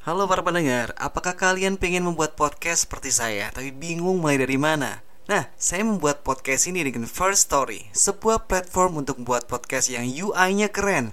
Halo para pendengar, apakah kalian pengen membuat podcast seperti saya tapi bingung mulai dari mana? Nah, saya membuat podcast ini dengan First Story, sebuah platform untuk membuat podcast yang UI-nya keren,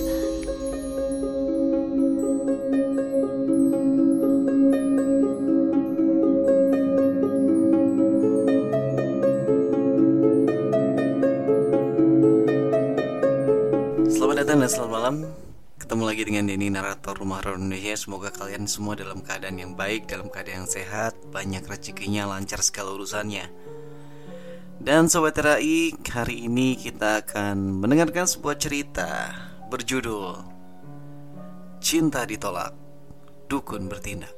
dan selamat malam. Ketemu lagi dengan Denny narator Rumah Horor Indonesia. Semoga kalian semua dalam keadaan yang baik Dalam keadaan yang sehat. Banyak rezekinya, lancar segala urusannya. Dan Sobat RAI Hari ini kita akan mendengarkan sebuah cerita Berjudul Cinta ditolak Dukun bertindak.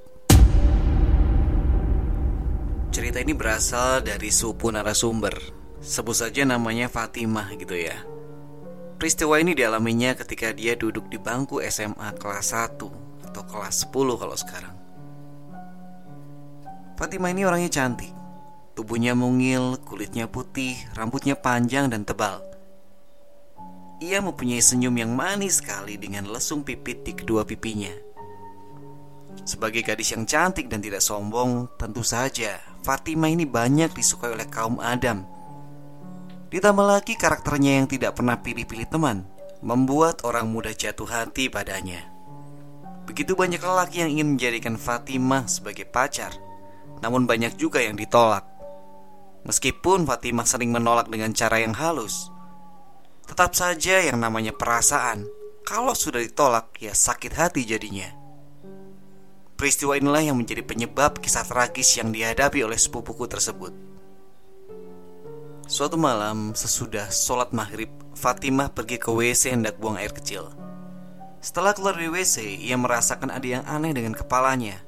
Cerita ini berasal dari supu narasumber. Sebut saja namanya Fatimah gitu ya Peristiwa ini dialaminya ketika dia duduk di bangku SMA kelas 1 atau kelas 10 kalau sekarang. Fatimah ini orangnya cantik. Tubuhnya mungil, kulitnya putih, rambutnya panjang dan tebal. Ia mempunyai senyum yang manis sekali dengan lesung pipit di kedua pipinya. Sebagai gadis yang cantik dan tidak sombong, tentu saja Fatimah ini banyak disukai oleh kaum Adam Ditambah lagi karakternya yang tidak pernah pilih-pilih teman Membuat orang mudah jatuh hati padanya. Begitu banyak lelaki yang ingin menjadikan Fatimah sebagai pacar Namun banyak juga yang ditolak. Meskipun Fatimah sering menolak dengan cara yang halus Tetap saja yang namanya perasaan. Kalau sudah ditolak ya sakit hati jadinya. Peristiwa inilah yang menjadi penyebab kisah tragis yang dihadapi oleh sepupuku tersebut Suatu malam sesudah sholat maghrib Fatimah pergi ke WC hendak buang air kecil. Setelah keluar dari WC Ia merasakan ada yang aneh dengan kepalanya.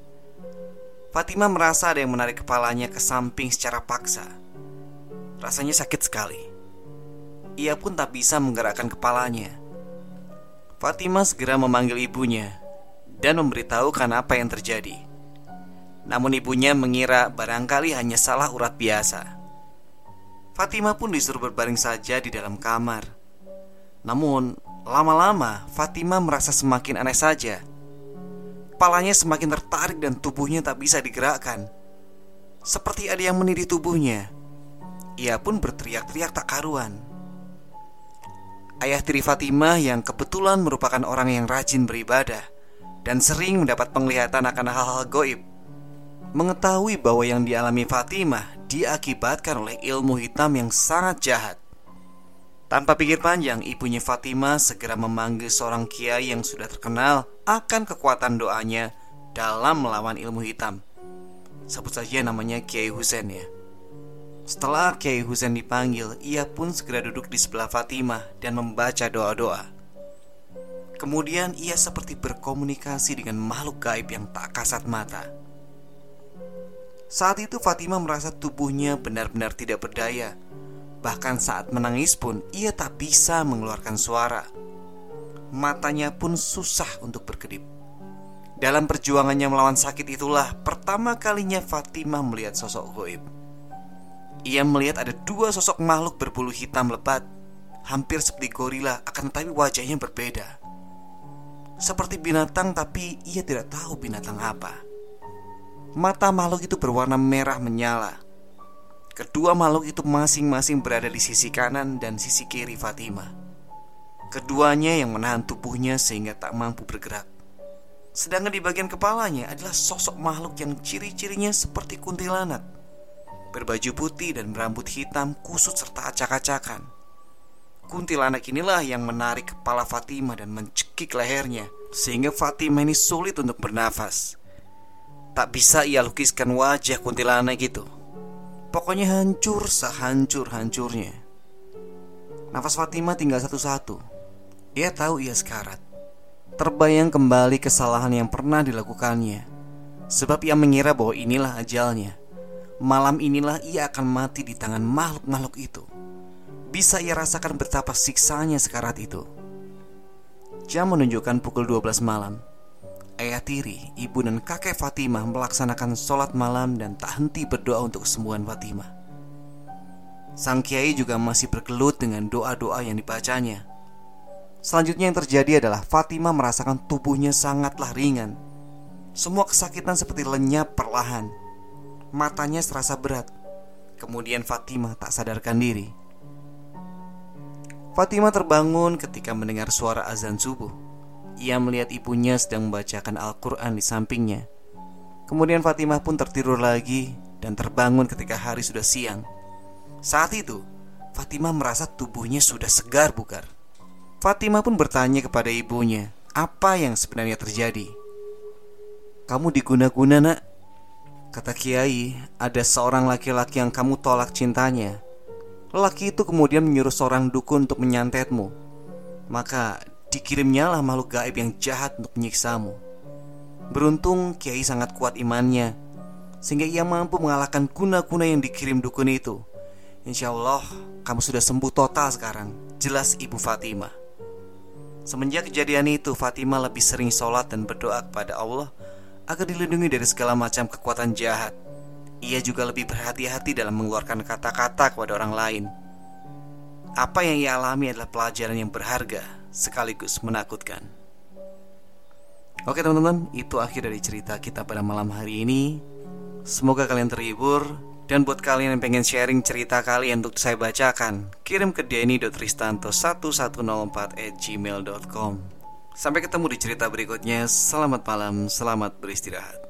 Fatimah merasa ada yang menarik kepalanya ke samping secara paksa. Rasanya sakit sekali. Ia pun tak bisa menggerakkan kepalanya. Fatimah segera memanggil ibunya Dan memberitahukan apa yang terjadi. Namun ibunya mengira barangkali hanya salah urat biasa Fatimah pun disuruh berbaring saja di dalam kamar. Namun, lama-lama Fatimah merasa semakin aneh saja. Kepalanya semakin tertarik dan tubuhnya tak bisa digerakkan. Seperti ada yang menidih tubuhnya. Ia pun berteriak-teriak tak karuan. Ayah tiri Fatimah yang kebetulan merupakan orang yang rajin beribadah dan sering mendapat penglihatan akan hal-hal goib mengetahui bahwa yang dialami Fatimah diakibatkan oleh ilmu hitam yang sangat jahat. Tanpa pikir panjang, ibunya Fatimah segera memanggil seorang kiai yang sudah terkenal akan kekuatan doanya dalam melawan ilmu hitam. Sebut saja namanya Kiai Husain ya. Setelah Kiai Husain dipanggil, ia pun segera duduk di sebelah Fatimah dan membaca doa-doa. Kemudian ia seperti berkomunikasi dengan makhluk gaib yang tak kasat mata. Saat itu Fatimah merasa tubuhnya benar-benar tidak berdaya. Bahkan saat menangis pun ia tak bisa mengeluarkan suara. Matanya pun susah untuk berkedip. Dalam perjuangannya melawan sakit itulah pertama kalinya Fatimah melihat sosok goib. Ia melihat ada dua sosok makhluk berbulu hitam lebat, hampir seperti gorila, akan tetapi wajahnya berbeda. Seperti binatang, tapi ia tidak tahu binatang apa. Mata makhluk itu berwarna merah menyala. Kedua makhluk itu masing-masing berada di sisi kanan dan sisi kiri Fatimah. Keduanya yang menahan tubuhnya sehingga tak mampu bergerak. Sedangkan di bagian kepalanya adalah sosok makhluk yang ciri-cirinya seperti kuntilanak. Berbaju putih dan berambut hitam kusut serta acak-acakan. Kuntilanak inilah yang menarik kepala Fatimah dan mencekik lehernya sehingga Fatimah ini sulit untuk bernafas. Tak bisa ia lukiskan wajah kuntilanak itu. Pokoknya hancur sehancur-hancurnya Nafas Fatimah tinggal satu-satu. Ia tahu ia sekarat. Terbayang kembali kesalahan yang pernah dilakukannya. Sebab ia mengira bahwa inilah ajalnya. Malam inilah ia akan mati di tangan makhluk-makhluk itu. Bisa ia rasakan betapa siksanya sekarat itu. Jam menunjukkan pukul 12 malam Ayah tiri, ibu dan kakek Fatimah melaksanakan sholat malam dan tak henti berdoa untuk kesembuhan Fatimah. Sang kiai juga masih bergelut dengan doa-doa yang dibacanya. Selanjutnya yang terjadi adalah Fatimah merasakan tubuhnya sangatlah ringan. Semua kesakitan seperti lenyap perlahan. Matanya serasa berat. Kemudian Fatimah tak sadarkan diri. Fatimah terbangun ketika mendengar suara azan subuh. Ia melihat ibunya sedang membacakan Al-Quran di sampingnya. Kemudian Fatimah pun tertidur lagi dan terbangun ketika hari sudah siang. Saat itu, Fatimah merasa tubuhnya sudah segar bugar. Fatimah pun bertanya kepada ibunya, apa yang sebenarnya terjadi? Kamu diguna-guna nak? Kata Kiai, ada seorang laki-laki yang kamu tolak cintanya. Lelaki itu kemudian menyuruh seorang dukun untuk menyantetmu. Maka dikirimnya lah makhluk gaib yang jahat untuk menyiksamu. Beruntung Kiai sangat kuat imannya Sehingga ia mampu mengalahkan kuna-kuna yang dikirim dukun itu. Insya Allah kamu sudah sembuh total sekarang. Jelas Ibu Fatimah. Semenjak kejadian itu Fatimah lebih sering sholat dan berdoa kepada Allah Agar dilindungi dari segala macam kekuatan jahat. Ia juga lebih berhati-hati dalam mengeluarkan kata-kata kepada orang lain. Apa yang ia alami adalah pelajaran yang berharga sekaligus menakutkan. Oke teman-teman, itu akhir dari cerita kita pada malam hari ini. Semoga kalian terhibur dan buat kalian yang pengen sharing cerita kalian untuk saya bacakan, kirim ke denny.tristanto1104@gmail.com. Sampai ketemu di cerita berikutnya. Selamat malam, selamat beristirahat.